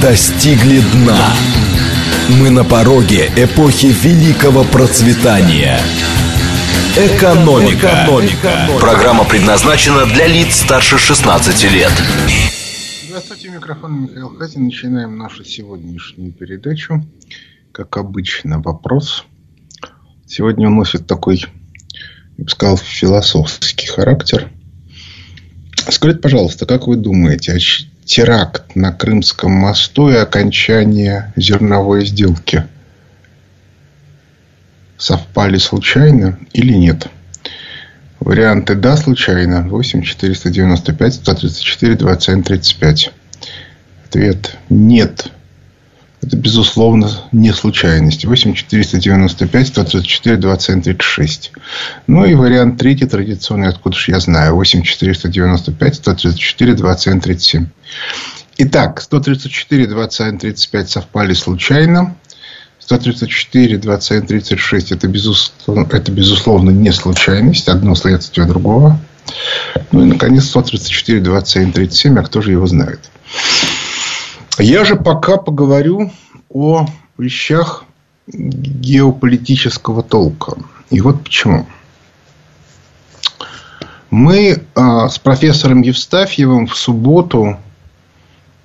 достигли дна. Мы на пороге эпохи великого процветания. Экономика. Экономика. Программа предназначена для лиц старше 16 лет. Здравствуйте, микрофон Михаил Хазин. Начинаем нашу сегодняшнюю передачу. Как обычно, вопрос. Сегодня он носит такой, я бы сказал, философский характер. Скажите, пожалуйста, как вы думаете, теракт на Крымском мосту и окончание зерновой сделки совпали случайно или нет? Варианты «да» случайно. 8 495 134 27 35. Ответ «нет». Это, безусловно, не случайность. 8 495 134 27 36. Ну и вариант третий, традиционный, откуда же я знаю. 8 495 134 27 37. Итак, 134, 27, 35 совпали случайно. 134, 27, 36 это, безусловно, это, безусловно, не случайность. Одно следствие другого. Ну и, наконец, 134, 27, 37. А кто же его знает? Я же пока поговорю о вещах геополитического толка. И вот почему. Мы а, с профессором Евстафьевым в субботу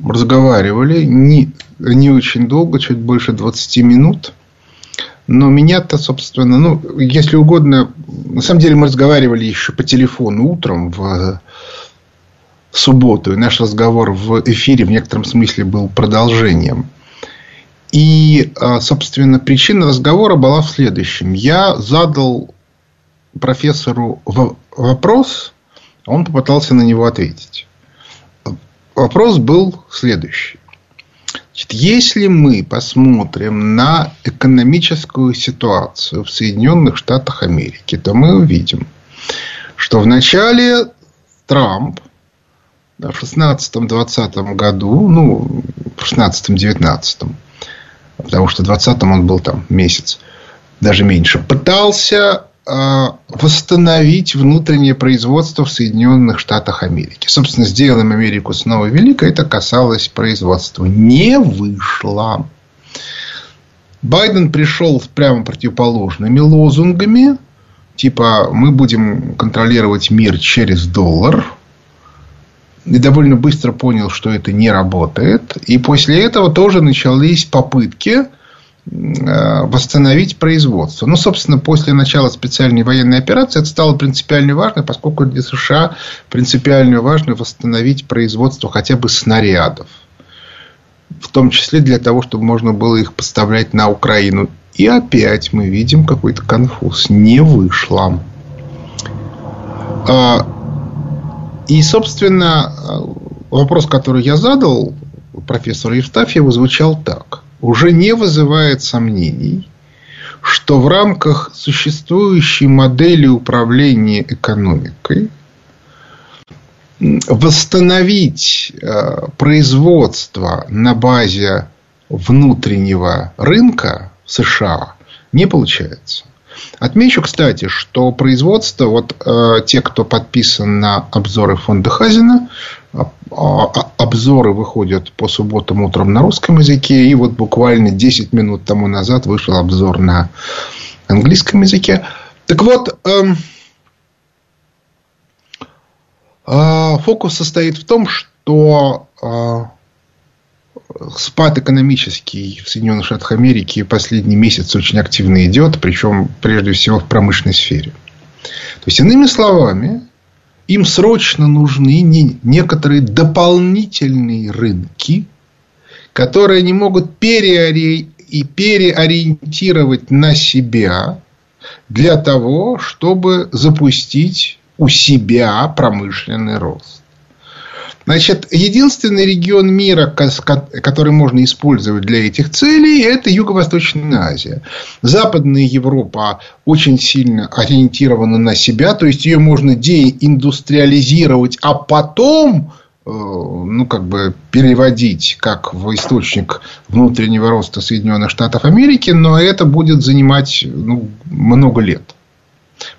разговаривали не, не очень долго, чуть больше 20 минут. Но меня-то, собственно, ну, если угодно, на самом деле мы разговаривали еще по телефону утром в субботу. И наш разговор в эфире в некотором смысле был продолжением. И, а, собственно, причина разговора была в следующем. Я задал профессору вопрос, а он попытался на него ответить. Вопрос был следующий. Значит, если мы посмотрим на экономическую ситуацию в Соединенных Штатах Америки, то мы увидим, что в начале Трамп в 16-20 году, ну, в 16-19, потому что в 20 он был там месяц, даже меньше, пытался э, восстановить внутреннее производство в Соединенных Штатах Америки. Собственно, сделаем Америку снова великой, это касалось производства. Не вышло. Байден пришел с прямо противоположными лозунгами, типа мы будем контролировать мир через доллар, и довольно быстро понял, что это не работает. И после этого тоже начались попытки э, восстановить производство. Ну, собственно, после начала специальной военной операции это стало принципиально важно, поскольку для США принципиально важно восстановить производство хотя бы снарядов. В том числе для того, чтобы можно было их поставлять на Украину. И опять мы видим какой-то конфуз. Не вышло. И, собственно, вопрос, который я задал профессору Евстафьеву, звучал так. Уже не вызывает сомнений, что в рамках существующей модели управления экономикой восстановить э, производство на базе внутреннего рынка в США не получается. Отмечу, кстати, что производство, вот э, те, кто подписан на обзоры фонда Хазина, а, а, обзоры выходят по субботам утром на русском языке. И вот буквально 10 минут тому назад вышел обзор на английском языке. Так вот, э, э, фокус состоит в том, что э, спад экономический в Соединенных Штатах Америки последний месяц очень активно идет, причем прежде всего в промышленной сфере. То есть, иными словами, им срочно нужны некоторые дополнительные рынки, которые они могут переори... и переориентировать на себя для того, чтобы запустить у себя промышленный рост. Значит, единственный регион мира, который можно использовать для этих целей, это Юго-Восточная Азия. Западная Европа очень сильно ориентирована на себя, то есть ее можно деиндустриализировать, а потом э, ну, как бы переводить как в источник внутреннего роста Соединенных Штатов Америки, но это будет занимать ну, много лет.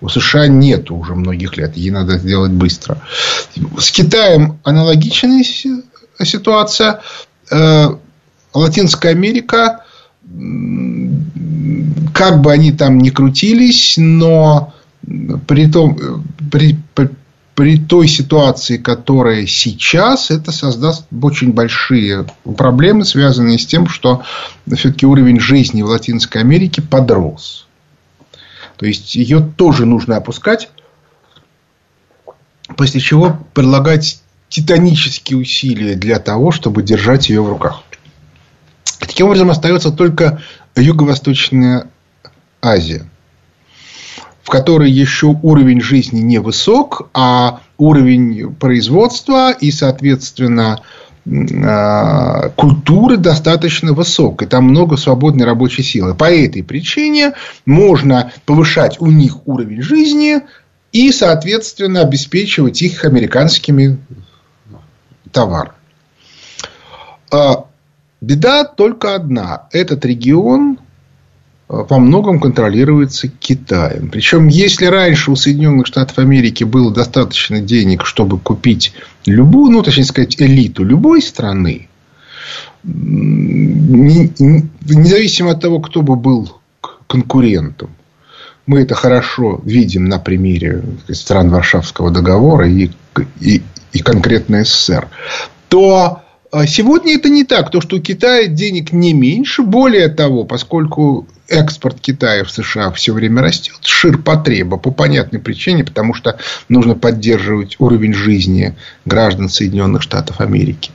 У США нет уже многих лет. Ей надо сделать быстро. С Китаем аналогичная ситуация. Э, Латинская Америка, как бы они там ни крутились, но при, том, при, при, при той ситуации, которая сейчас, это создаст очень большие проблемы, связанные с тем, что все-таки уровень жизни в Латинской Америке подрос. То есть ее тоже нужно опускать, после чего прилагать титанические усилия для того, чтобы держать ее в руках. Таким образом, остается только Юго-Восточная Азия, в которой еще уровень жизни невысок, а уровень производства и, соответственно, культуры достаточно высок, и там много свободной рабочей силы. По этой причине можно повышать у них уровень жизни и, соответственно, обеспечивать их американскими товарами. А, беда только одна. Этот регион во многом контролируется Китаем. Причем, если раньше у Соединенных Штатов Америки было достаточно денег, чтобы купить любую, ну, точнее сказать, элиту любой страны, независимо от того, кто бы был конкурентом, мы это хорошо видим на примере стран Варшавского договора и, и, и конкретно СССР, то а сегодня это не так. То, что у Китая денег не меньше. Более того, поскольку экспорт Китая в США все время растет, шир потреба по понятной причине, потому что нужно поддерживать уровень жизни граждан Соединенных Штатов Америки,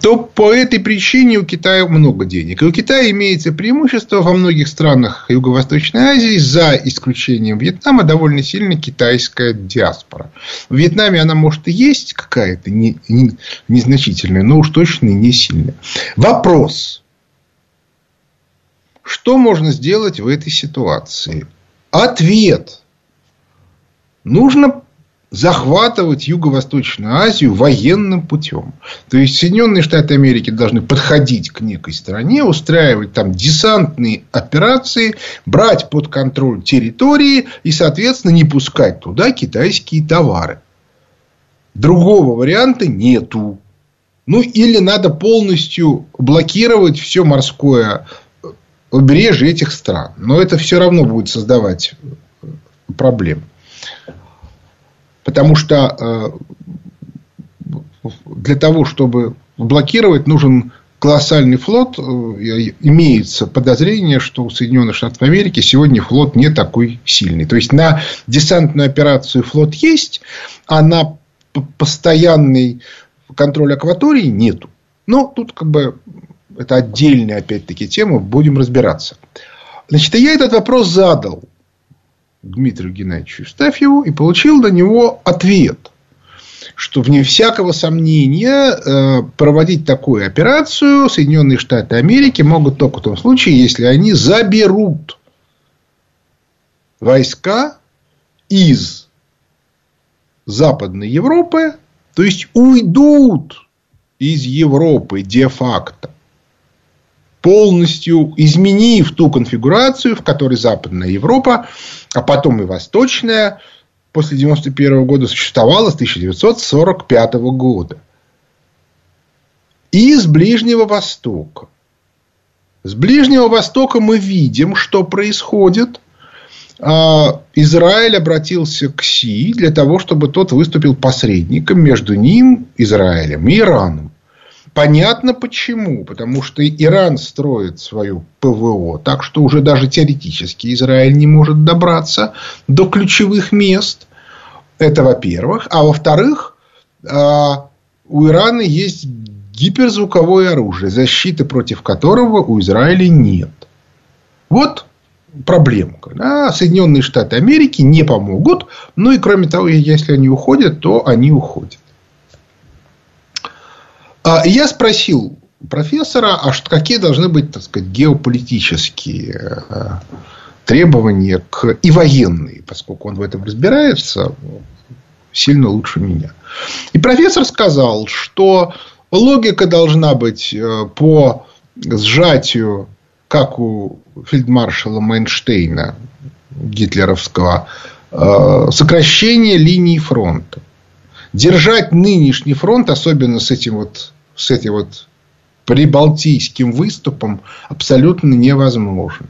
то по этой причине у Китая много денег. И у Китая имеется преимущество во многих странах Юго-Восточной Азии, за исключением Вьетнама, довольно сильная китайская диаспора. В Вьетнаме она может и есть какая-то не, не, незначительная, но уж точно не сильная. Вопрос – что можно сделать в этой ситуации? Ответ. Нужно захватывать Юго-Восточную Азию военным путем. То есть Соединенные Штаты Америки должны подходить к некой стране, устраивать там десантные операции, брать под контроль территории и, соответственно, не пускать туда китайские товары. Другого варианта нету. Ну, или надо полностью блокировать все морское побережье этих стран. Но это все равно будет создавать проблемы. Потому что э, для того, чтобы блокировать, нужен колоссальный флот. Э, имеется подозрение, что у Соединенных Штатов Америки сегодня флот не такой сильный. То есть, на десантную операцию флот есть, а на постоянный контроль акватории нету. Но тут как бы это отдельная, опять-таки, тема, будем разбираться. Значит, я этот вопрос задал Дмитрию Геннадьевичу Евстафьеву и получил на него ответ, что вне всякого сомнения э, проводить такую операцию Соединенные Штаты Америки могут только в том случае, если они заберут войска из Западной Европы, то есть уйдут из Европы де-факто полностью изменив ту конфигурацию, в которой Западная Европа, а потом и Восточная, после 1991 года существовала с 1945 года. И с Ближнего Востока. С Ближнего Востока мы видим, что происходит. А, Израиль обратился к Си для того, чтобы тот выступил посредником между ним, Израилем и Ираном. Понятно почему. Потому что Иран строит свою ПВО. Так что уже даже теоретически Израиль не может добраться до ключевых мест. Это во-первых. А во-вторых, а, у Ирана есть гиперзвуковое оружие, защиты против которого у Израиля нет. Вот проблема. А Соединенные Штаты Америки не помогут. Ну и кроме того, если они уходят, то они уходят. А я спросил профессора, а что, какие должны быть, так сказать, геополитические э, требования к, и военные, поскольку он в этом разбирается сильно лучше меня. И профессор сказал, что логика должна быть э, по сжатию, как у фельдмаршала Мейнштейна гитлеровского, э, сокращения линии фронта. Держать нынешний фронт, особенно с этим вот с этой вот прибалтийским выступом абсолютно невозможно.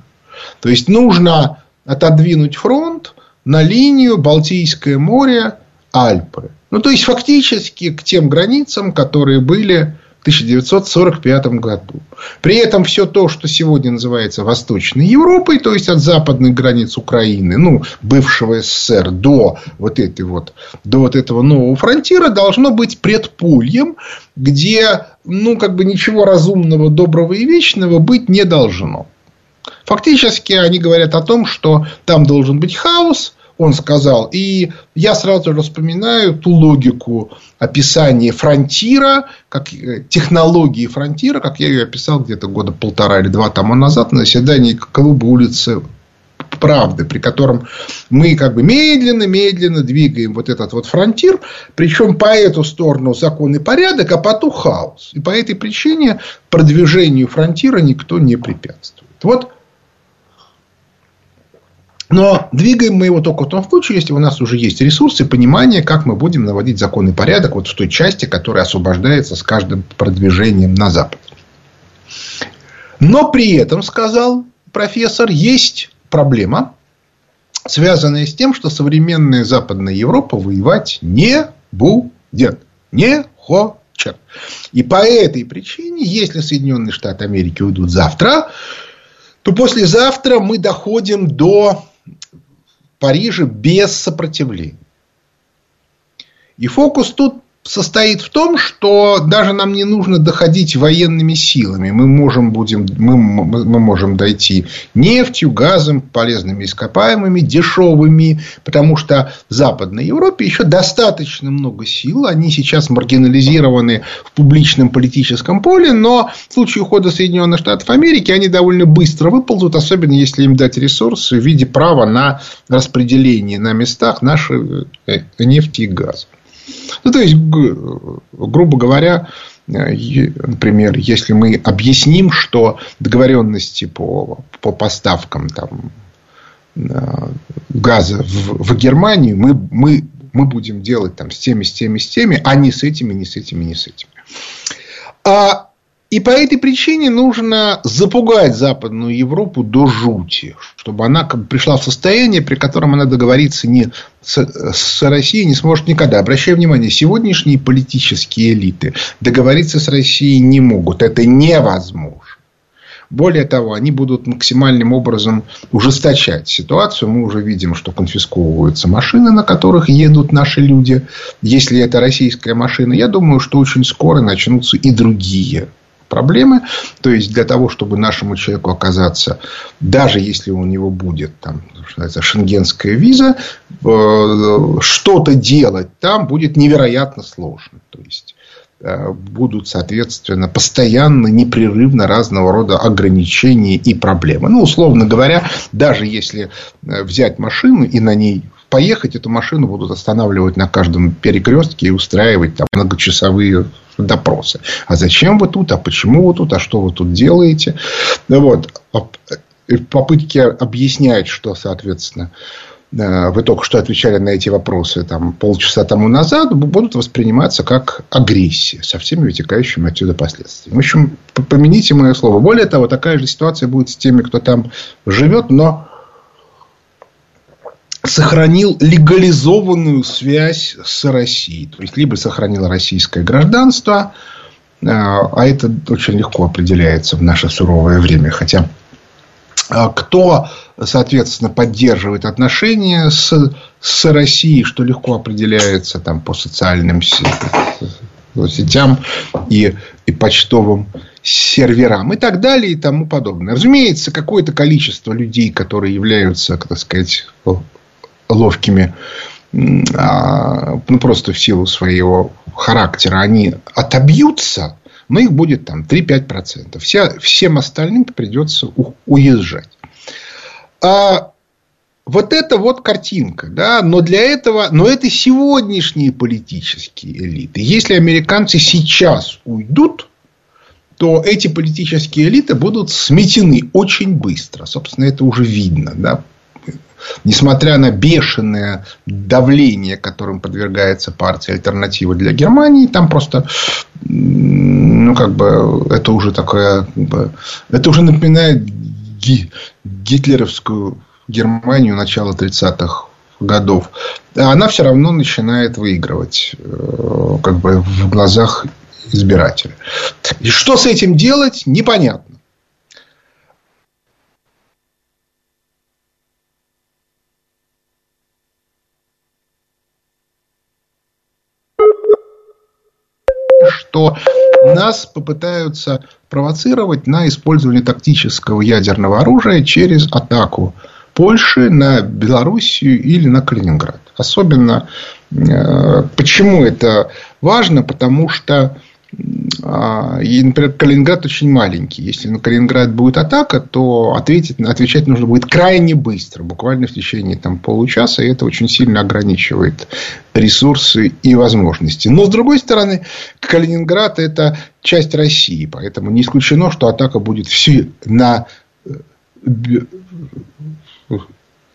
То есть нужно отодвинуть фронт на линию Балтийское море, Альпы. Ну, то есть, фактически к тем границам, которые были 1945 году. При этом все то, что сегодня называется Восточной Европой, то есть от западных границ Украины, ну, бывшего СССР до вот, этой вот, до вот этого нового фронтира, должно быть предпольем, где ну, как бы ничего разумного, доброго и вечного быть не должно. Фактически они говорят о том, что там должен быть хаос, он сказал. И я сразу вспоминаю ту логику описания фронтира, как э, технологии фронтира, как я ее описал где-то года полтора или два тому назад на заседании клуба улицы правды, при котором мы как бы медленно-медленно двигаем вот этот вот фронтир, причем по эту сторону закон и порядок, а по ту хаос. И по этой причине продвижению фронтира никто не препятствует. Вот но двигаем мы его только в том случае, если у нас уже есть ресурсы, понимание, как мы будем наводить закон и порядок вот в той части, которая освобождается с каждым продвижением на Запад. Но при этом, сказал профессор, есть проблема, связанная с тем, что современная Западная Европа воевать не будет. Не хочет. И по этой причине, если Соединенные Штаты Америки уйдут завтра, то послезавтра мы доходим до Парижа без сопротивления. И фокус тут состоит в том, что даже нам не нужно доходить военными силами. Мы можем, будем, мы, мы можем дойти нефтью, газом, полезными ископаемыми, дешевыми. Потому что в Западной Европе еще достаточно много сил. Они сейчас маргинализированы в публичном политическом поле. Но в случае ухода Соединенных Штатов Америки они довольно быстро выползут. Особенно если им дать ресурсы в виде права на распределение на местах нашей э, нефти и газа. Ну, то есть, грубо говоря, э, например, если мы объясним, что договоренности по, по поставкам там, э, газа в, в Германию мы, мы, мы будем делать там, с теми, с теми, с теми, а не с этими, не с этими, не с этими. А и по этой причине нужно запугать Западную Европу до жути, чтобы она пришла в состояние, при котором она договориться не с, с Россией не сможет никогда. Обращаю внимание, сегодняшние политические элиты договориться с Россией не могут. Это невозможно. Более того, они будут максимальным образом ужесточать ситуацию. Мы уже видим, что конфисковываются машины, на которых едут наши люди. Если это российская машина, я думаю, что очень скоро начнутся и другие проблемы. То есть, для того, чтобы нашему человеку оказаться, даже если у него будет там, называется, шенгенская виза, э, что-то делать там будет невероятно сложно. То есть, э, будут, соответственно, постоянно, непрерывно разного рода ограничения и проблемы. Ну, условно говоря, даже если э, взять машину и на ней поехать, эту машину будут останавливать на каждом перекрестке и устраивать там многочасовые допросы. А зачем вы тут? А почему вы тут? А что вы тут делаете? Вот. Попытки объяснять, что, соответственно, э, вы только что отвечали на эти вопросы там, полчаса тому назад, будут восприниматься как агрессия со всеми вытекающими отсюда последствиями. В общем, помяните мое слово. Более того, такая же ситуация будет с теми, кто там живет, но сохранил легализованную связь с Россией. То есть, либо сохранил российское гражданство, а, а это очень легко определяется в наше суровое время. Хотя а, кто, соответственно, поддерживает отношения с, с Россией, что легко определяется там, по социальным сетям и, и почтовым серверам и так далее и тому подобное. Разумеется, какое-то количество людей, которые являются, так сказать, ловкими, а, ну, просто в силу своего характера, они отобьются, но их будет там 3-5%. Вся, всем остальным придется уезжать. А вот это вот картинка, да, но для этого, но это сегодняшние политические элиты. Если американцы сейчас уйдут, то эти политические элиты будут сметены очень быстро. Собственно, это уже видно, да, несмотря на бешеное давление, которым подвергается партия альтернатива для Германии, там просто ну, как бы это уже бы, это уже напоминает гитлеровскую Германию начала 30-х годов, она все равно начинает выигрывать э, как бы в глазах избирателя. И что с этим делать, непонятно. Что нас попытаются провоцировать на использование тактического ядерного оружия через атаку Польши на Белоруссию или на Калининград. Особенно э, почему это важно? Потому что и, например, Калининград очень маленький. Если на Калининград будет атака, то ответить, отвечать нужно будет крайне быстро, буквально в течение там, получаса. И это очень сильно ограничивает ресурсы и возможности. Но, с другой стороны, Калининград – это часть России. Поэтому не исключено, что атака будет все на э,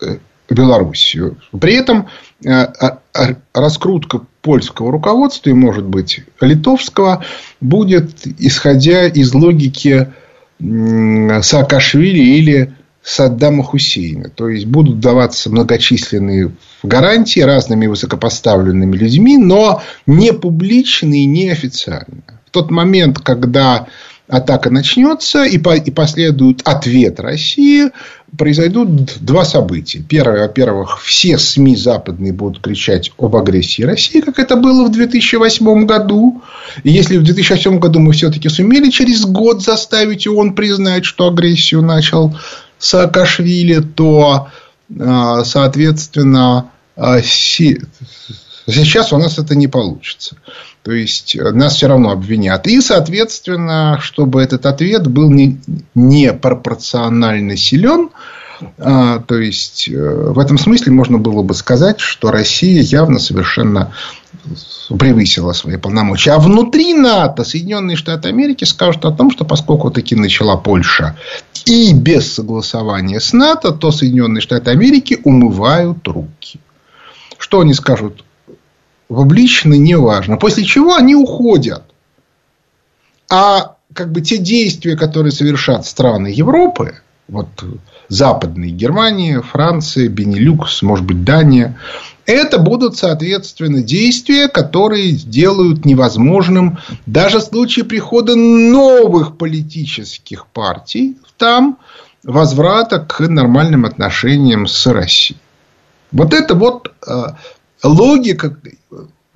Э, Белоруссию. При этом э, а, а, раскрутка польского руководства и, может быть, литовского будет исходя из логики Саакашвили или Саддама Хусейна. То есть, будут даваться многочисленные гарантии разными высокопоставленными людьми, но не публично и не официально. В тот момент, когда атака начнется и, по, и последует ответ России, произойдут два события. Первое, во-первых, все СМИ западные будут кричать об агрессии России, как это было в 2008 году. И если в 2008 году мы все-таки сумели через год заставить ООН признать, что агрессию начал Саакашвили, то, а, соответственно, а, сейчас у нас это не получится. То есть, нас все равно обвинят. И, соответственно, чтобы этот ответ был не, не пропорционально силен, а, то есть, э, в этом смысле можно было бы сказать, что Россия явно совершенно превысила свои полномочия. А внутри НАТО Соединенные Штаты Америки скажут о том, что поскольку таки начала Польша и без согласования с НАТО, то Соединенные Штаты Америки умывают руки. Что они скажут публично, неважно. После чего они уходят. А как бы те действия, которые совершат страны Европы, вот западные, Германия, Франция, Бенилюкс, может быть, Дания, это будут, соответственно, действия, которые сделают невозможным даже в случае прихода новых политических партий там возврата к нормальным отношениям с Россией. Вот это вот э, логика,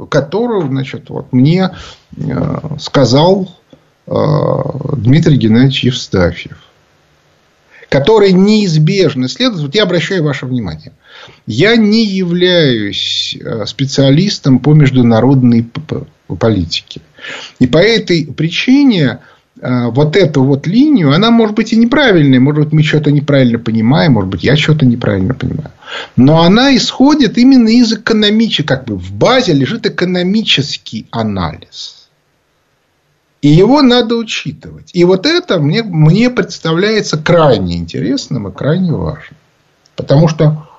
которую, значит, вот мне э, сказал э, Дмитрий Геннадьевич Евстафьев, который неизбежно следует. Вот я обращаю ваше внимание. Я не являюсь э, специалистом по международной политике. И по этой причине вот эту вот линию, она может быть и неправильная, может быть, мы что-то неправильно понимаем, может быть, я что-то неправильно понимаю. Но она исходит именно из экономического, как бы в базе лежит экономический анализ. И его надо учитывать. И вот это мне, мне представляется крайне интересным и крайне важным. Потому что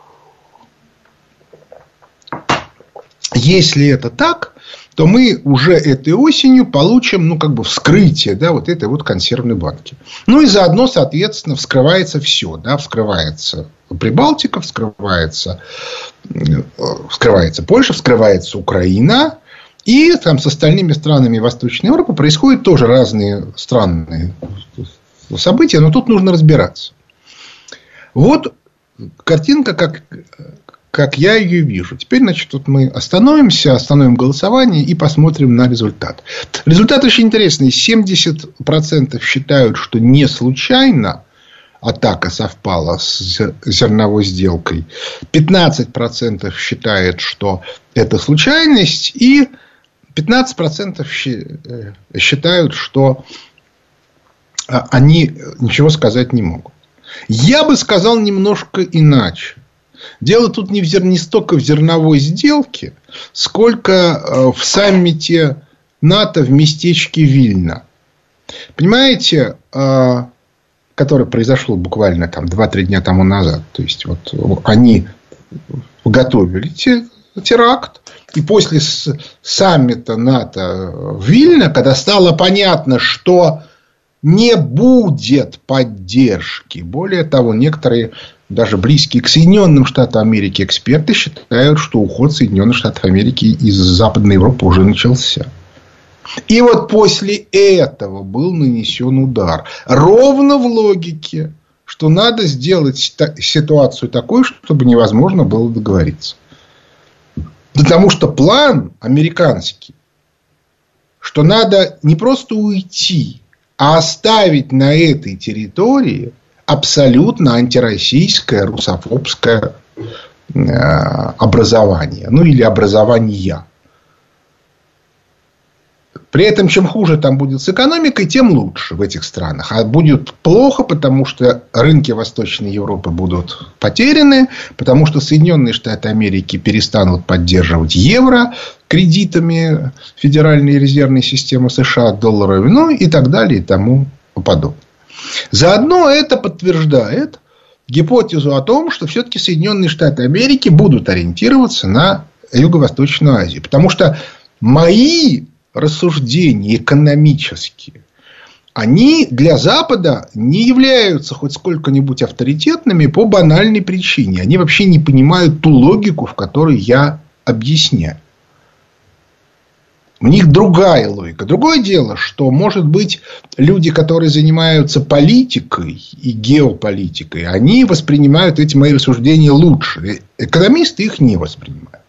если это так, то мы уже этой осенью получим, ну, как бы вскрытие, да, вот этой вот консервной банки. Ну, и заодно, соответственно, вскрывается все, да, вскрывается Прибалтика, вскрывается, э, вскрывается Польша, вскрывается Украина, и там с остальными странами Восточной Европы происходят тоже разные странные события, но тут нужно разбираться. Вот картинка, как как я ее вижу. Теперь, значит, вот мы остановимся, остановим голосование и посмотрим на результат. Результат очень интересный. 70% считают, что не случайно атака совпала с зерновой сделкой. 15% считает, что это случайность. И 15% э, считают, что а, они ничего сказать не могут. Я бы сказал немножко иначе. Дело тут не, в зер... не столько в зерновой сделке, сколько э, в саммите НАТО в местечке Вильна. Понимаете, э, которое произошло буквально там 2-3 дня тому назад. То есть, вот они готовили теракт. и после саммита НАТО в Вильно, когда стало понятно, что не будет поддержки. Более того, некоторые даже близкие к Соединенным Штатам Америки эксперты считают, что уход Соединенных Штатов Америки из Западной Европы уже начался. И вот после этого был нанесен удар. Ровно в логике, что надо сделать ситуацию такой, чтобы невозможно было договориться. Потому что план американский, что надо не просто уйти, а оставить на этой территории абсолютно антироссийское, русофобское э, образование. Ну, или образование. При этом, чем хуже там будет с экономикой, тем лучше в этих странах. А будет плохо, потому что рынки Восточной Европы будут потеряны, потому что Соединенные Штаты Америки перестанут поддерживать евро кредитами Федеральной резервной системы США, долларовой, ну и так далее и тому подобное. Заодно это подтверждает гипотезу о том, что все-таки Соединенные Штаты Америки будут ориентироваться на Юго-Восточную Азию. Потому что мои рассуждения экономические, они для Запада не являются хоть сколько-нибудь авторитетными по банальной причине. Они вообще не понимают ту логику, в которой я объясняю. У них другая логика. Другое дело, что, может быть, люди, которые занимаются политикой и геополитикой, они воспринимают эти мои рассуждения лучше. Экономисты их не воспринимают.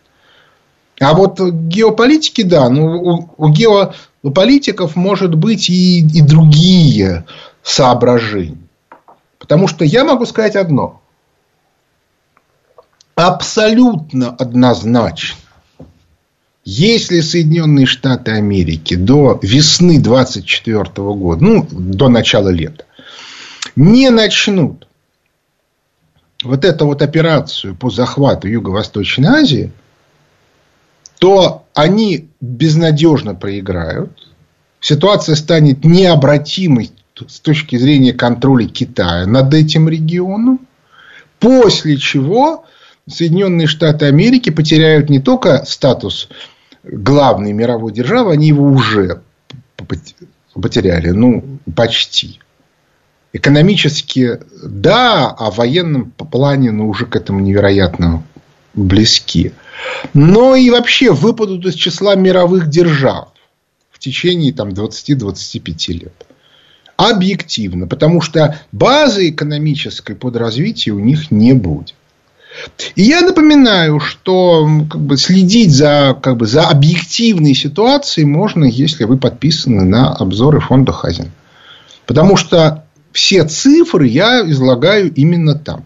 А вот геополитики, да, ну, у, у геополитиков может быть и, и другие соображения. Потому что я могу сказать одно. Абсолютно однозначно. Если Соединенные Штаты Америки до весны 2024 года, ну, до начала лета, не начнут вот эту вот операцию по захвату Юго-Восточной Азии – то они безнадежно проиграют. Ситуация станет необратимой с точки зрения контроля Китая над этим регионом. После чего Соединенные Штаты Америки потеряют не только статус главной мировой державы, они его уже потеряли, ну, почти. Экономически, да, а в военном плане, ну, уже к этому невероятно близки но и вообще выпадут из числа мировых держав в течение там, 20-25 лет. Объективно, потому что базы экономической под развитие у них не будет. И я напоминаю, что как бы, следить за, как бы, за объективной ситуацией можно, если вы подписаны на обзоры фонда Хазин. Потому что все цифры я излагаю именно там.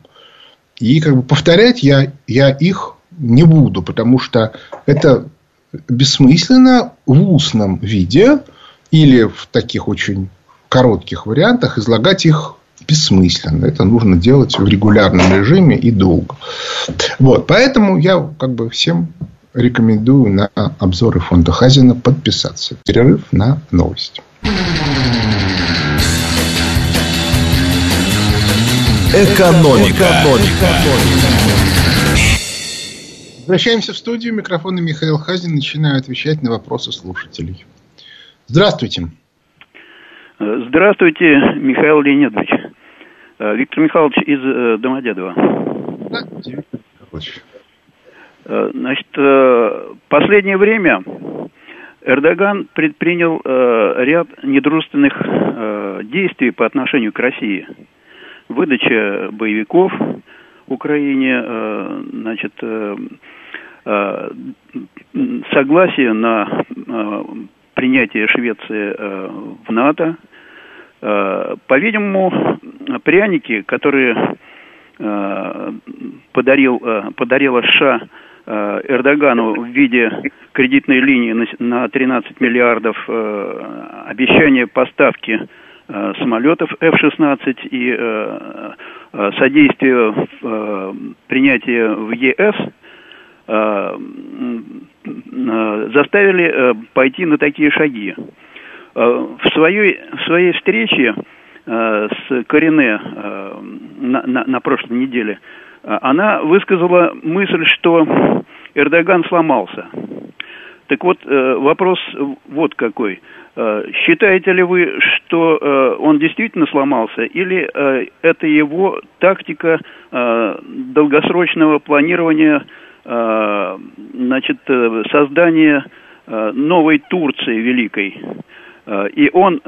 И как бы повторять я, я их не буду, потому что это бессмысленно в устном виде или в таких очень коротких вариантах излагать их бессмысленно. Это нужно делать в регулярном режиме и долго. Вот. Поэтому я как бы всем рекомендую на обзоры фонда Хазина подписаться. Перерыв на новости. Экономика. Экономика. Возвращаемся в студию. Микрофон Михаил Хазин. Начинаю отвечать на вопросы слушателей. Здравствуйте. Здравствуйте, Михаил Леонидович. Э, Виктор Михайлович из э, Домодедова. Э, значит, последнее время Эрдоган предпринял ряд недружественных действий по отношению к России. Выдача боевиков Украине, значит, согласие на принятие Швеции в НАТО. По-видимому, пряники, которые подарил, подарила США Эрдогану в виде кредитной линии на 13 миллиардов, обещание поставки самолетов F-16 и содействие в принятии в ЕС – Э, заставили э, пойти на такие шаги. Э, в своей, в своей встрече с Корене на, на, на прошлой неделе она высказала мысль, что Эрдоган сломался. Так вот, вопрос вот какой. Считаете ли вы, что он действительно сломался, или это его тактика долгосрочного планирования, значит, создания новой Турции великой? И он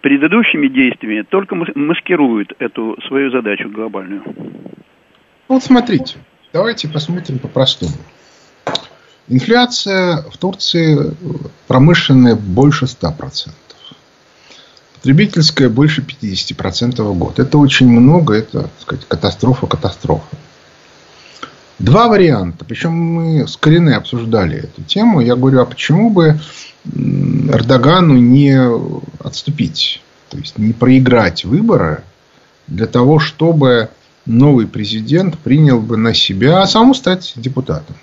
предыдущими действиями только маскирует эту свою задачу глобальную. Вот смотрите, давайте посмотрим по-простому. Инфляция в Турции промышленная больше 100%. Потребительская больше 50% в год. Это очень много, это так сказать, катастрофа, катастрофа. Два варианта. Причем мы с Кориной обсуждали эту тему. Я говорю, а почему бы Эрдогану не отступить? То есть не проиграть выборы для того, чтобы новый президент принял бы на себя, а саму стать депутатом.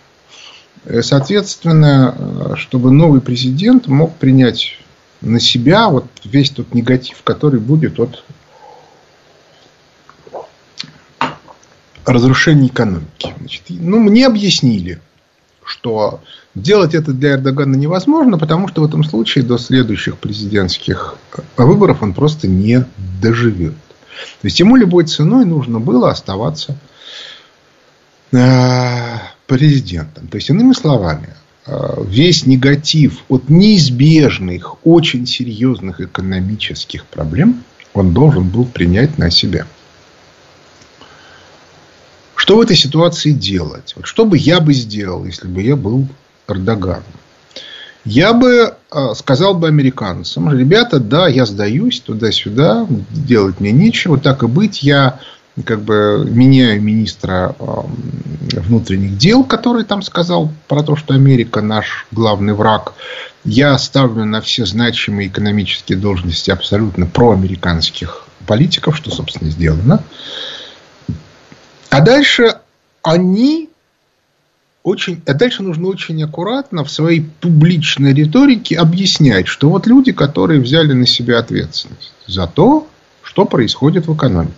Э, соответственно, э, чтобы новый президент мог принять на себя вот весь тот негатив, который будет от разрушения экономики. Значит, ну, мне объяснили, что делать это для Эрдогана невозможно, потому что в этом случае до следующих президентских выборов он просто не доживет. То есть ему любой ценой нужно было оставаться э, президентом. То есть, иными словами, э, весь негатив от неизбежных, очень серьезных экономических проблем он должен был принять на себя. Что в этой ситуации делать? Вот что бы я бы сделал, если бы я был Эрдоганом? Я бы э, сказал бы американцам, ребята, да, я сдаюсь туда-сюда, делать мне нечего, так и быть, я как бы меняю министра э, внутренних дел, который там сказал про то, что Америка наш главный враг. Я ставлю на все значимые экономические должности абсолютно проамериканских политиков, что, собственно, сделано. А дальше они очень, а дальше нужно очень аккуратно в своей публичной риторике объяснять, что вот люди, которые взяли на себя ответственность за то, что происходит в экономике.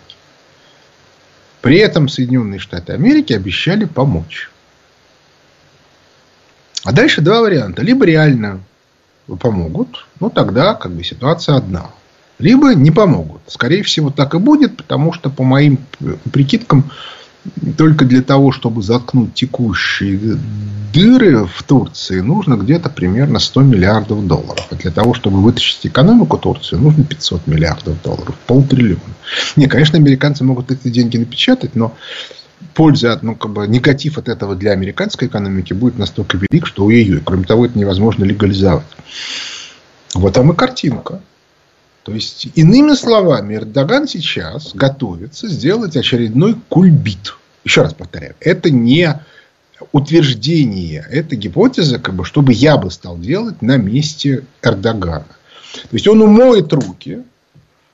При этом Соединенные Штаты Америки обещали помочь. А дальше два варианта. Либо реально помогут, ну тогда как бы ситуация одна. Либо не помогут. Скорее всего так и будет, потому что по моим прикидкам только для того, чтобы заткнуть текущие дыры в Турции, нужно где-то примерно 100 миллиардов долларов. А для того, чтобы вытащить экономику Турции, нужно 500 миллиардов долларов. Полтриллиона. Не, конечно, американцы могут эти деньги напечатать, но польза, ну, как бы, негатив от этого для американской экономики будет настолько велик, что ой-ой. Кроме того, это невозможно легализовать. Вот там и картинка. То есть, иными словами, Эрдоган сейчас готовится сделать очередной кульбит. Еще раз повторяю, это не утверждение, это гипотеза, как бы, чтобы я бы стал делать на месте Эрдогана. То есть, он умоет руки,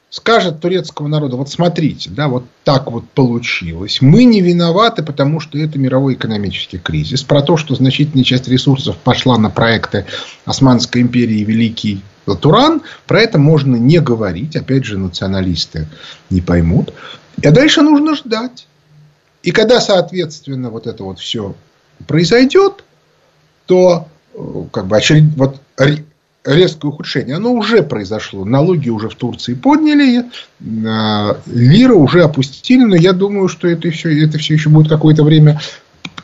скажет турецкому народу, вот смотрите, да, вот так вот получилось. Мы не виноваты, потому что это мировой экономический кризис. Про то, что значительная часть ресурсов пошла на проекты Османской империи Великий Туран, про это можно не говорить. Опять же, националисты не поймут. А дальше нужно ждать. И когда, соответственно, вот это вот все произойдет, то э, как бы очеред... вот резкое ухудшение, оно уже произошло. Налоги уже в Турции подняли, э, лира уже опустили, но я думаю, что это все, это все еще будет какое-то время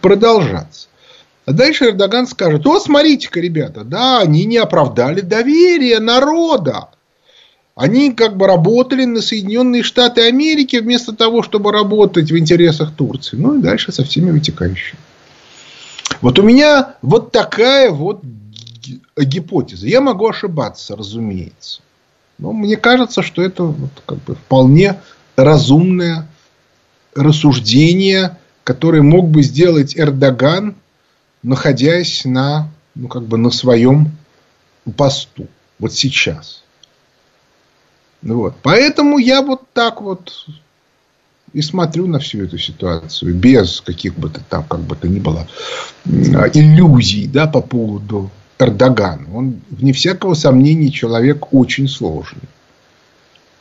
продолжаться. А дальше Эрдоган скажет, о, смотрите-ка, ребята, да, они не оправдали доверие народа. Они как бы работали на Соединенные Штаты Америки вместо того, чтобы работать в интересах Турции. Ну и дальше со всеми вытекающими. Вот у меня вот такая вот гипотеза. Я могу ошибаться, разумеется. Но мне кажется, что это вот как бы вполне разумное рассуждение, которое мог бы сделать Эрдоган находясь на, ну, как бы на своем посту. Вот сейчас. Вот. Поэтому я вот так вот и смотрю на всю эту ситуацию без каких бы то там, как бы то ни было, иллюзий да, по поводу Эрдогана. Он, вне всякого сомнения, человек очень сложный.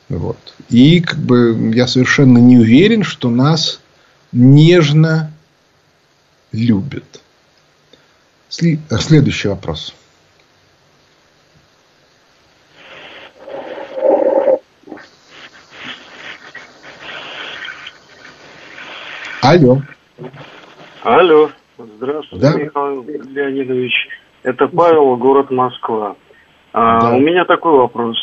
Вот. И как бы я совершенно не уверен, что нас нежно любят. Следующий вопрос. Алло. Алло. Здравствуйте, да? Михаил Леонидович. Это Павел, город Москва. А, да. У меня такой вопрос.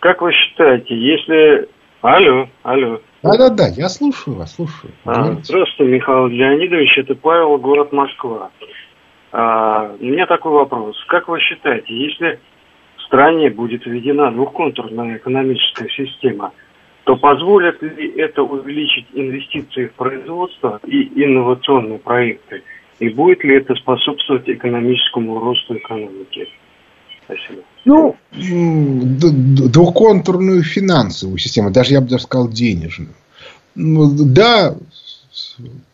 Как вы считаете, если... Алло, алло. Да-да-да, я слушаю вас, слушаю. А, здравствуйте, Михаил Леонидович, это Павел, город Москва. А, у меня такой вопрос. Как вы считаете, если в стране будет введена двухконтурная экономическая система – то позволит ли это увеличить инвестиции в производство и инновационные проекты? И будет ли это способствовать экономическому росту экономики? Спасибо. Ну, двухконтурную финансовую систему, даже я бы даже сказал денежную. Ну, да,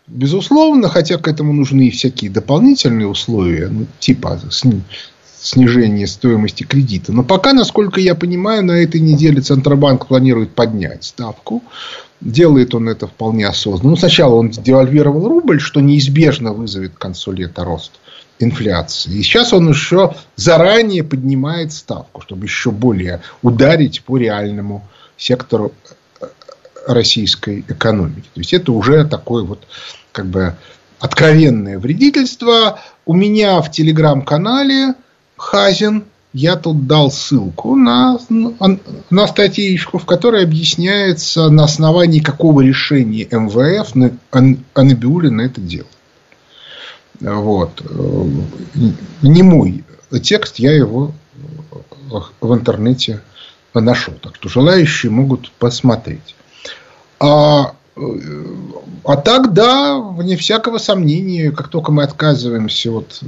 безусловно, хотя к этому нужны и всякие дополнительные условия, ну, типа снижение стоимости кредита. Но пока, насколько я понимаю, на этой неделе Центробанк планирует поднять ставку. Делает он это вполне осознанно. Ну, сначала он девальвировал рубль, что неизбежно вызовет к концу лета рост инфляции. И сейчас он еще заранее поднимает ставку, чтобы еще более ударить по реальному сектору российской экономики. То есть это уже такое вот как бы откровенное вредительство. У меня в телеграм-канале Хазин, я тут дал ссылку на, на статейку, в которой объясняется, на основании какого решения МВФ Анабиулина это дело. Вот. Не мой текст, я его в интернете нашел. Так что желающие могут посмотреть. А, а так, да, вне всякого сомнения, как только мы отказываемся от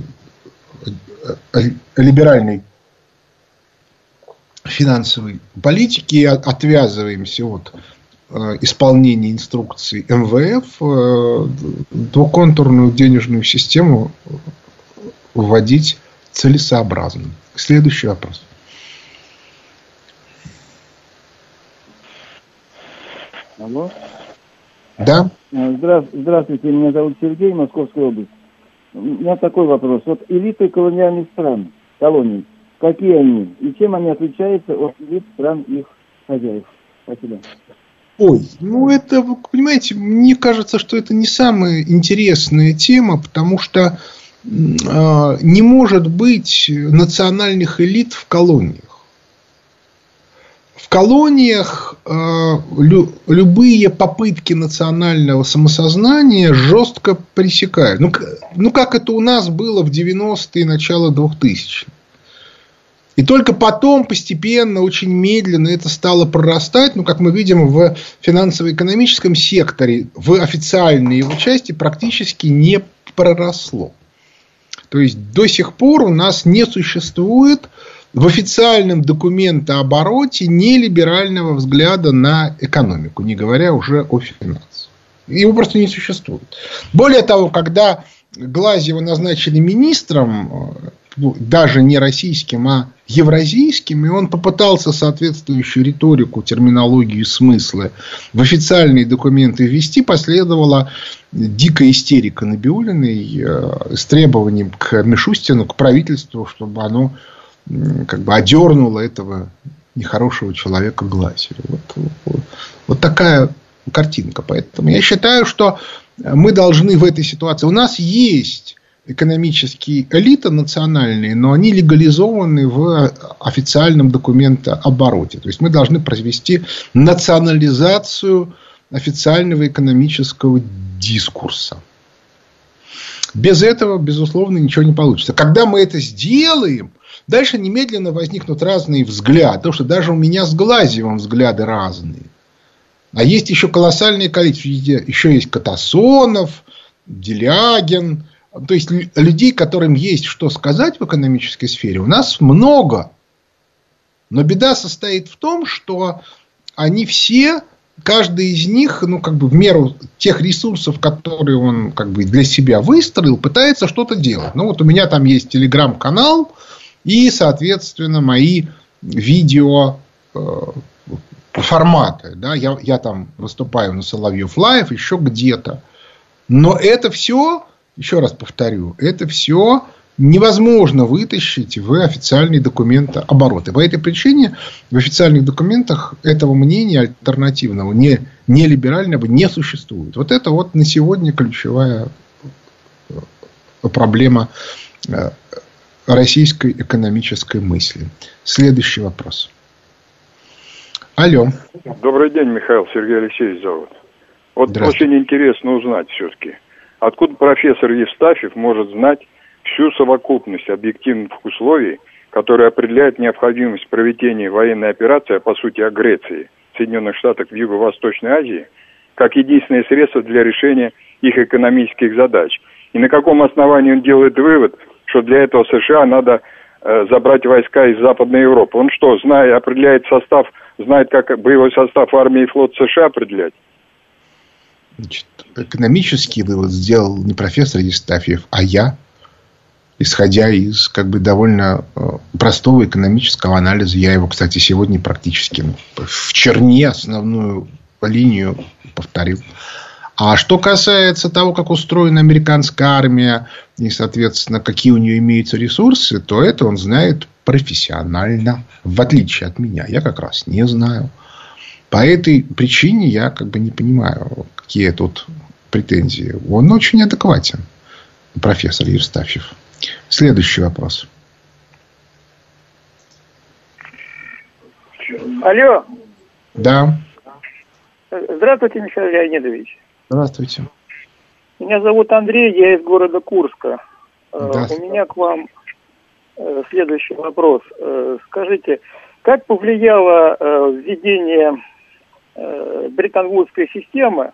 Э, либеральной финансовой политики, отвязываемся от э, исполнения инструкций МВФ, э, двухконтурную денежную систему вводить целесообразно. Следующий вопрос. Алло. Да. Здравствуйте, меня зовут Сергей, Московская область. У меня такой вопрос. Вот элиты колониальных стран, колоний, какие они и чем они отличаются от элит стран их хозяев? Спасибо. Ой, ну это, вы понимаете, мне кажется, что это не самая интересная тема, потому что э, не может быть национальных элит в колониях в колониях э, лю, любые попытки национального самосознания жестко пресекают. Ну, ну, как это у нас было в 90-е, начало 2000-х. И только потом постепенно, очень медленно это стало прорастать, ну, как мы видим, в финансово-экономическом секторе, в официальной его части практически не проросло. То есть, до сих пор у нас не существует в официальном документообороте нелиберального взгляда на экономику, не говоря уже о финансах. Его просто не существует. Более того, когда Глазьева назначили министром, ну, даже не российским, а евразийским, и он попытался соответствующую риторику, терминологию и смыслы в официальные документы ввести, последовала дикая истерика Набиулиной э, с требованием к Мишустину, к правительству, чтобы оно как бы одернула этого нехорошего человека Глазева. Вот, вот, такая картинка. Поэтому я считаю, что мы должны в этой ситуации... У нас есть экономические элиты национальные, но они легализованы в официальном документообороте. То есть мы должны провести национализацию официального экономического дискурса. Без этого, безусловно, ничего не получится. Когда мы это сделаем, Дальше немедленно возникнут разные взгляды. Потому что даже у меня с Глазевым взгляды разные. А есть еще колоссальное количество. Еще есть Катасонов, Делягин. То есть людей, которым есть что сказать в экономической сфере, у нас много. Но беда состоит в том, что они все, каждый из них, ну, как бы в меру тех ресурсов, которые он как бы для себя выстроил, пытается что-то делать. Ну, вот у меня там есть телеграм-канал, и, соответственно, мои видео э, форматы. Да? Я, я там выступаю на Соловьев Лайв, еще где-то. Но это все, еще раз повторю, это все невозможно вытащить в официальные документы обороты. По этой причине в официальных документах этого мнения альтернативного, не, не либерального, не существует. Вот это вот на сегодня ключевая э, проблема э, российской экономической мысли. Следующий вопрос. Алло. Добрый день, Михаил Сергей Алексеевич зовут. Вот очень интересно узнать все-таки, откуда профессор Евстафьев может знать всю совокупность объективных условий, которые определяют необходимость проведения военной операции, а по сути агрессии Соединенных Штатов в Юго-Восточной Азии, как единственное средство для решения их экономических задач. И на каком основании он делает вывод, что для этого США надо э, забрать войска из Западной Европы. Он что, зная, определяет состав, знает, как боевой состав армии и флот США определять? Значит, экономический вывод сделал не профессор Евстафьев, а я исходя из как бы довольно э, простого экономического анализа. Я его, кстати, сегодня практически в черне основную линию повторил. А что касается того, как устроена американская армия и, соответственно, какие у нее имеются ресурсы, то это он знает профессионально, в отличие от меня. Я как раз не знаю. По этой причине я как бы не понимаю, какие тут претензии. Он очень адекватен, профессор Евстафьев. Следующий вопрос. Алло. Да. Здравствуйте, Михаил Леонидович. Здравствуйте. Меня зовут Андрей, я из города Курска. Да. У меня к вам э, следующий вопрос. Э, скажите, как повлияло э, введение британ-вудской системы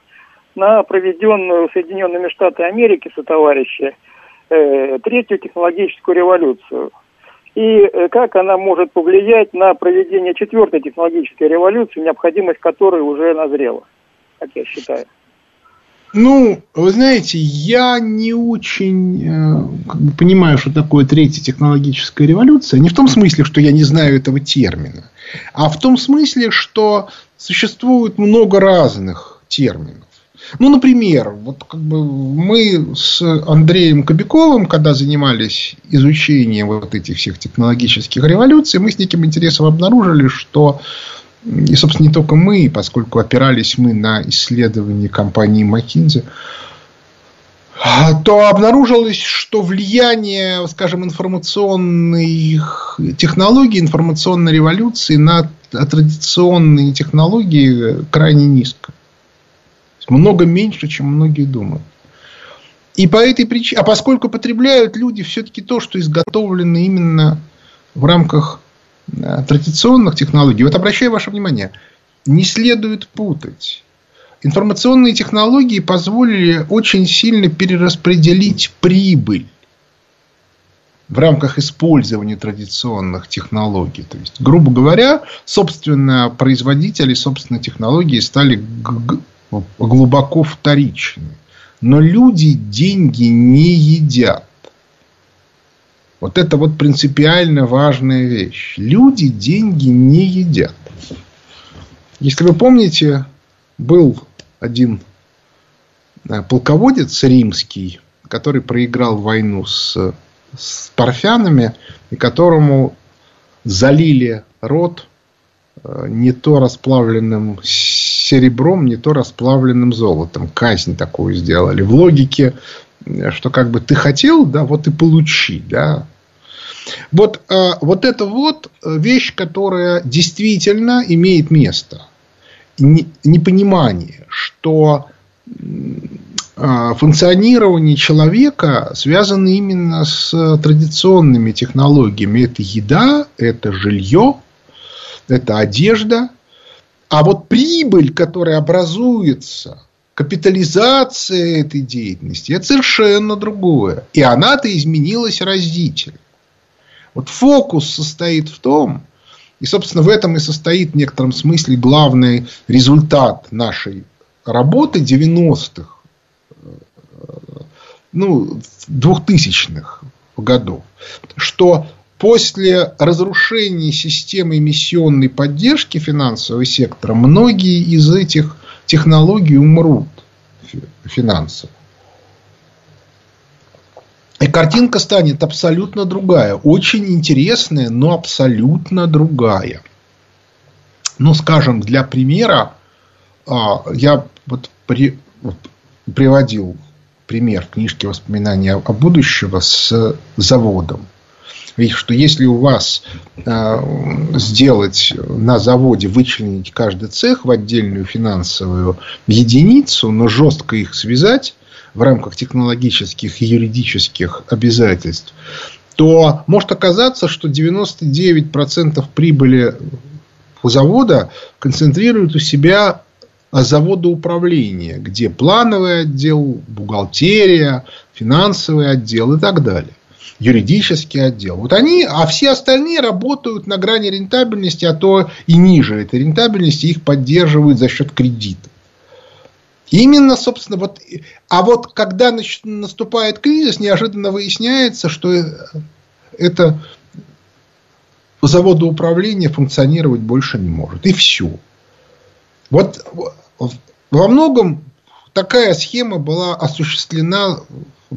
на проведенную Соединенными Штатами Америки со товарища Э, третью технологическую революцию. И э, как она может повлиять на проведение четвертой технологической революции, необходимость которой уже назрела, как я считаю. Ну, вы знаете, я не очень э, как бы понимаю, что такое третья технологическая революция. Не в том смысле, что я не знаю этого термина, а в том смысле, что существует много разных терминов. Ну, например, вот как бы мы с Андреем Кобяковым, когда занимались изучением вот этих всех технологических революций, мы с неким интересом обнаружили, что и, собственно, не только мы, поскольку опирались мы на исследования компании McKinsey, то обнаружилось, что влияние, скажем, информационных технологий, информационной революции на традиционные технологии крайне низко. Много меньше, чем многие думают. И по этой причине, а поскольку потребляют люди все-таки то, что изготовлено именно в рамках э, традиционных технологий, вот обращаю ваше внимание, не следует путать. Информационные технологии позволили очень сильно перераспределить прибыль в рамках использования традиционных технологий. То есть, грубо говоря, собственно, производители, собственно, технологии стали глубоко вторичны. Но люди деньги не едят. Вот это вот принципиально важная вещь. Люди деньги не едят. Если вы помните, был один э, полководец римский, который проиграл войну с, с парфянами, и которому залили рот э, не то расплавленным серебром, не то расплавленным золотом. Казнь такую сделали. В логике, что как бы ты хотел, да, вот и получи, да. Вот, э, вот это вот вещь, которая действительно имеет место. Непонимание, что э, функционирование человека связано именно с традиционными технологиями. Это еда, это жилье, это одежда – а вот прибыль, которая образуется, капитализация этой деятельности, это совершенно другое. И она-то изменилась разительно. Вот фокус состоит в том, и, собственно, в этом и состоит в некотором смысле главный результат нашей работы 90-х, ну, 2000-х годов, что после разрушения системы эмиссионной поддержки финансового сектора многие из этих технологий умрут финансово. И картинка станет абсолютно другая. Очень интересная, но абсолютно другая. Ну, скажем, для примера, а, я вот, при, приводил пример в книжке «Воспоминания о будущего» с заводом. Ведь что если у вас э, сделать на заводе, вычленить каждый цех в отдельную финансовую единицу, но жестко их связать в рамках технологических и юридических обязательств, то может оказаться, что 99% прибыли у завода концентрируют у себя заводоуправление, где плановый отдел, бухгалтерия, финансовый отдел и так далее юридический отдел. Вот они, а все остальные работают на грани рентабельности, а то и ниже этой рентабельности их поддерживают за счет кредита. Именно, собственно, вот, а вот когда наступает кризис, неожиданно выясняется, что это заводоуправление функционировать больше не может. И все. Вот во многом такая схема была осуществлена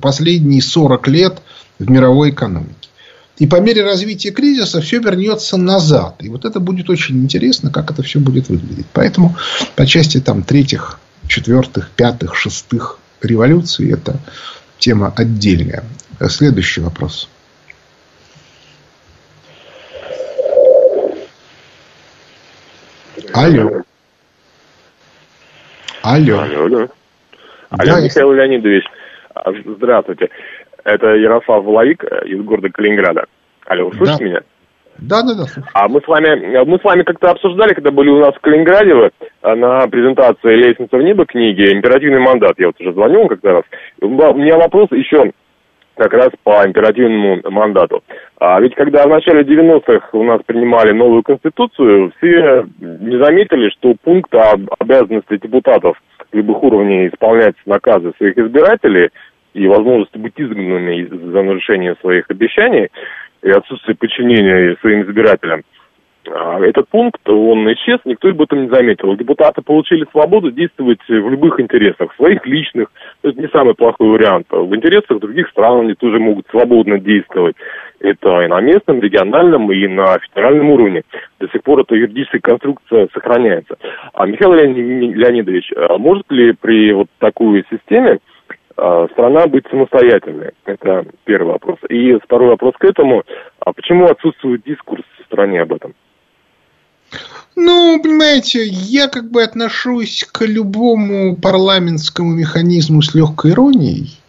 последние 40 лет в мировой экономике. И по мере развития кризиса все вернется назад. И вот это будет очень интересно, как это все будет выглядеть. Поэтому по части там третьих, четвертых, пятых, шестых революций это тема отдельная. Следующий вопрос. Алло. Алло. Алло, да. Алло, да, Михаил. Леонидович. А, здравствуйте. Это Ярослав Воловик э, из города Калининграда. Алло, вы слышите да. меня? Да, да, да. А мы с вами, мы с вами как-то обсуждали, когда были у нас в Калининграде э, на презентации «Лестница в небо» книги «Императивный мандат». Я вот уже звонил как-то раз. У меня вопрос еще как раз по императивному мандату. А ведь когда в начале 90-х у нас принимали новую конституцию, все не заметили, что пункт об обязанности депутатов любых уровней исполнять наказы своих избирателей и возможности быть изгнанными за нарушение своих обещаний и отсутствие подчинения своим избирателям – а, этот пункт, он исчез, никто об этом не заметил. Депутаты получили свободу действовать в любых интересах, своих личных, это не самый плохой вариант. В интересах других стран они тоже могут свободно действовать. Это и на местном, региональном, и на федеральном уровне. До сих пор эта юридическая конструкция сохраняется. А Михаил Леонидович, а может ли при вот такой системе а, страна быть самостоятельной? Это первый вопрос. И второй вопрос к этому. А почему отсутствует дискурс в стране об этом? Ну, понимаете, я как бы отношусь к любому парламентскому механизму с легкой иронией.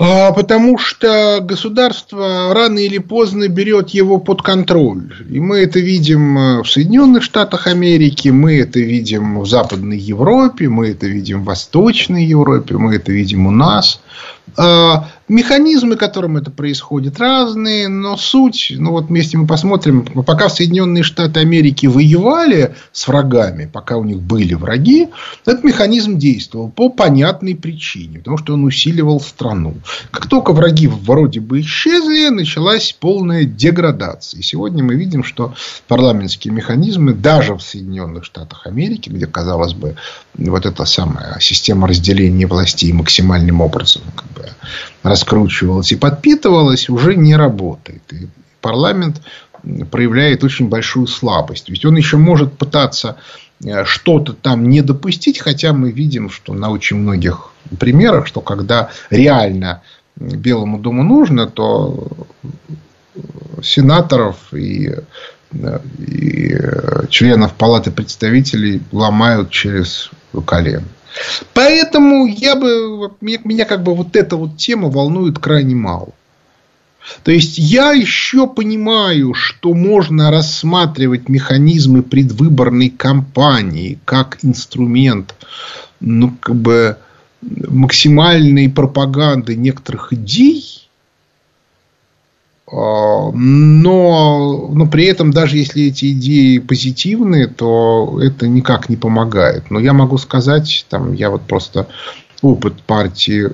А, потому что государство рано или поздно берет его под контроль. И мы это видим э, в Соединенных Штатах Америки, мы это видим в Западной Европе, мы это видим в Восточной Европе, мы это видим у нас. А, Механизмы, которым это происходит, разные, но суть, ну вот вместе мы посмотрим, пока Соединенные Штаты Америки воевали с врагами, пока у них были враги, этот механизм действовал по понятной причине, потому что он усиливал страну. Как только враги вроде бы исчезли, началась полная деградация. И сегодня мы видим, что парламентские механизмы даже в Соединенных Штатах Америки, где, казалось бы, вот эта самая система разделения властей максимальным образом как бы, раскручивалась и подпитывалась, уже не работает. И парламент проявляет очень большую слабость. Ведь он еще может пытаться э, что-то там не допустить, хотя мы видим, что на очень многих примерах, что когда реально Белому дому нужно, то сенаторов и, и членов Палаты представителей ломают через колено. Поэтому я бы, меня, как бы вот эта вот тема волнует крайне мало. То есть я еще понимаю, что можно рассматривать механизмы предвыборной кампании как инструмент ну, как бы максимальной пропаганды некоторых идей, но, но при этом, даже если эти идеи позитивные, то это никак не помогает. Но я могу сказать, там, я вот просто опыт партии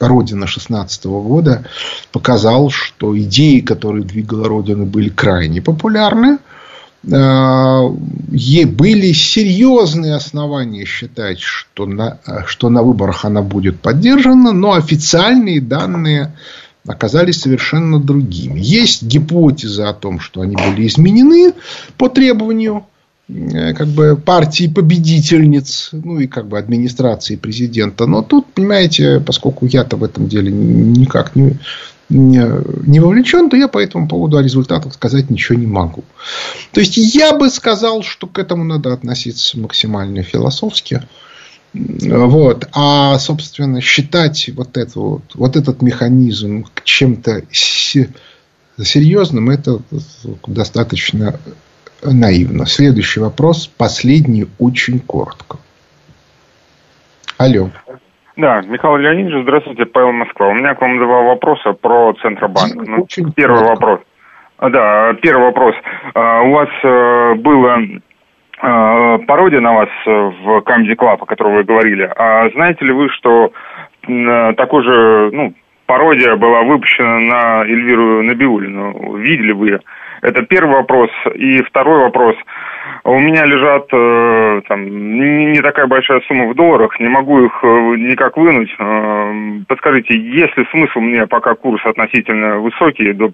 Родина 16 года показал, что идеи, которые двигала Родина, были крайне популярны. были серьезные основания считать, что на, что на выборах она будет поддержана, но официальные данные оказались совершенно другими. Есть гипотеза о том, что они были изменены по требованию э, как бы партии победительниц, ну и как бы администрации президента. Но тут, понимаете, поскольку я-то в этом деле никак не, не, не вовлечен, то я по этому поводу о результатах сказать ничего не могу. То есть я бы сказал, что к этому надо относиться максимально философски. Вот. А, собственно, считать вот, это вот, вот этот механизм чем-то серьезным, это достаточно наивно. Следующий вопрос, последний, очень коротко. Алло. Да, Михаил Леонидович, здравствуйте, Павел Москва. У меня к вам два вопроса про Центробанк. Ну, очень первый коротко. вопрос. Да, первый вопрос. А, у вас э, было пародия на вас э, в Comedy Club, о которой вы говорили. А знаете ли вы, что э, такой же, ну, пародия была выпущена на Эльвиру Набиулину? Видели вы? Это первый вопрос. И второй вопрос. У меня лежат э, там не, не такая большая сумма в долларах, не могу их э, никак вынуть. Э, подскажите, есть ли смысл мне, пока курс относительно высокий до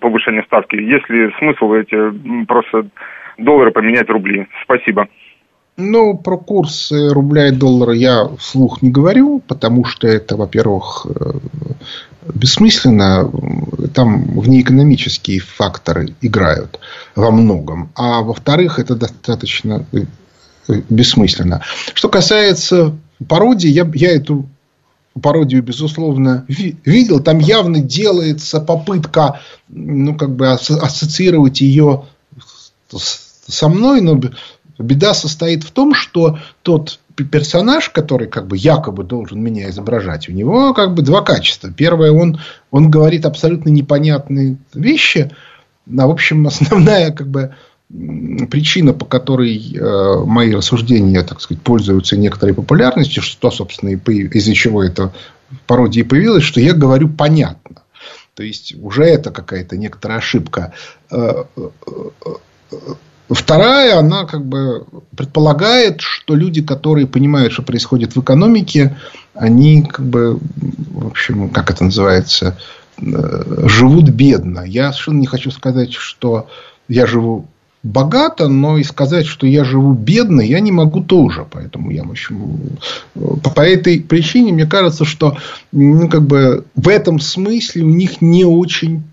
повышения ставки, есть ли смысл эти просто доллары поменять рубли. Спасибо. Ну, про курс рубля и доллара я вслух не говорю, потому что это, во-первых, э, бессмысленно. Там внеэкономические факторы играют во многом. А во-вторых, это достаточно э, бессмысленно. Что касается пародии, я, я эту пародию, безусловно, видел. Там явно делается попытка ну, как бы ассоциировать ее с со мной, но беда состоит в том, что тот персонаж, который как бы якобы должен меня изображать, у него как бы два качества. Первое, он, он говорит абсолютно непонятные вещи. А в общем, основная как бы причина, по которой э, мои рассуждения, так сказать, пользуются некоторой популярностью, что, собственно, и из-за чего это пародия появилась, что я говорю понятно. То есть, уже это какая-то некоторая ошибка. Э, э, Вторая, она как бы предполагает, что люди, которые понимают, что происходит в экономике, они как бы, в общем, как это называется, э, живут бедно. Я совершенно не хочу сказать, что я живу богато, но и сказать, что я живу бедно, я не могу тоже. Поэтому я, в общем, по этой причине мне кажется, что ну, как бы в этом смысле у них не очень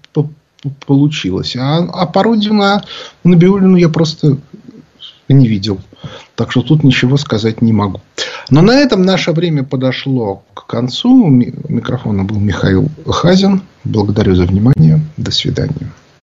получилось. А, а пародию на Набиулину я просто не видел. Так что тут ничего сказать не могу. Но на этом наше время подошло к концу. У микрофона был Михаил Хазин. Благодарю за внимание. До свидания.